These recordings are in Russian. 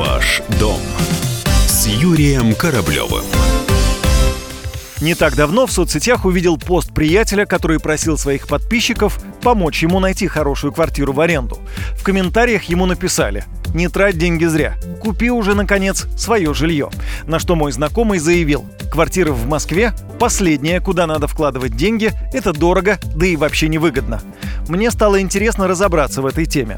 Ваш дом с Юрием Кораблевым. Не так давно в соцсетях увидел пост приятеля, который просил своих подписчиков помочь ему найти хорошую квартиру в аренду. В комментариях ему написали «Не трать деньги зря, купи уже, наконец, свое жилье». На что мой знакомый заявил «Квартира в Москве – последнее, куда надо вкладывать деньги, это дорого, да и вообще невыгодно». Мне стало интересно разобраться в этой теме.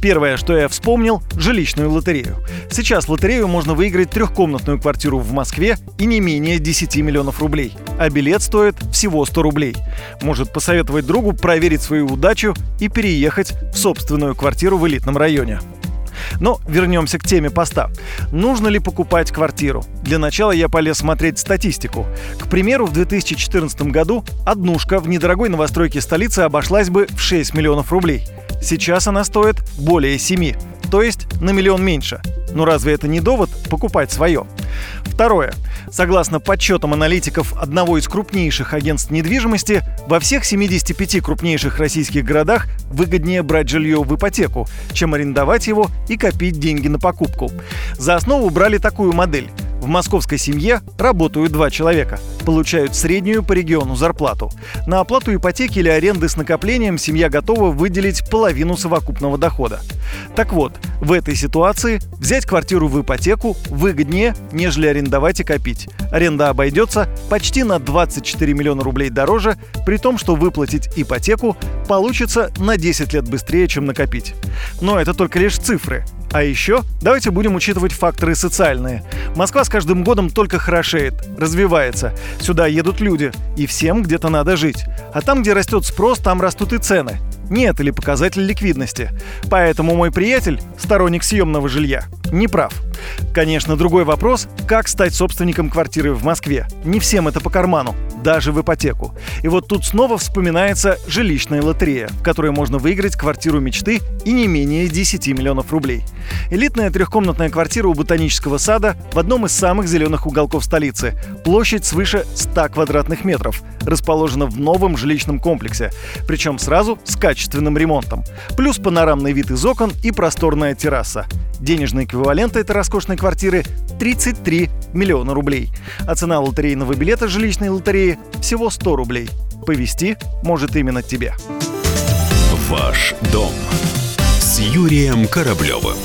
Первое, что я вспомнил – жилищную лотерею. Сейчас лотерею можно выиграть трехкомнатную квартиру в Москве и не менее 10 миллионов рублей. А билет стоит всего 100 рублей. Может посоветовать другу проверить свою удачу и переехать в собственную квартиру в элитном районе. Но вернемся к теме поста. Нужно ли покупать квартиру? Для начала я полез смотреть статистику. К примеру, в 2014 году однушка в недорогой новостройке столицы обошлась бы в 6 миллионов рублей. Сейчас она стоит более 7, то есть на миллион меньше. Но разве это не довод покупать свое? Второе. Согласно подсчетам аналитиков одного из крупнейших агентств недвижимости, во всех 75 крупнейших российских городах выгоднее брать жилье в ипотеку, чем арендовать его и копить деньги на покупку. За основу брали такую модель. В московской семье работают два человека, получают среднюю по региону зарплату. На оплату ипотеки или аренды с накоплением семья готова выделить половину совокупного дохода. Так вот, в этой ситуации взять квартиру в ипотеку выгоднее, нежели арендовать и копить. Аренда обойдется почти на 24 миллиона рублей дороже, при том, что выплатить ипотеку получится на 10 лет быстрее, чем накопить. Но это только лишь цифры. А еще давайте будем учитывать факторы социальные. Москва с каждым годом только хорошеет, развивается. Сюда едут люди, и всем где-то надо жить. А там, где растет спрос, там растут и цены. Нет или показатель ликвидности. Поэтому мой приятель, сторонник съемного жилья, не прав. Конечно, другой вопрос – как стать собственником квартиры в Москве. Не всем это по карману даже в ипотеку. И вот тут снова вспоминается жилищная лотерея, в которой можно выиграть квартиру мечты и не менее 10 миллионов рублей. Элитная трехкомнатная квартира у Ботанического сада в одном из самых зеленых уголков столицы. Площадь свыше 100 квадратных метров. Расположена в новом жилищном комплексе. Причем сразу с качественным ремонтом. Плюс панорамный вид из окон и просторная терраса. Денежный эквивалент этой роскошной квартиры 33 миллиона рублей. А цена лотерейного билета жилищной лотереи всего 100 рублей. Повести может именно тебе. Ваш дом с Юрием Кораблевым.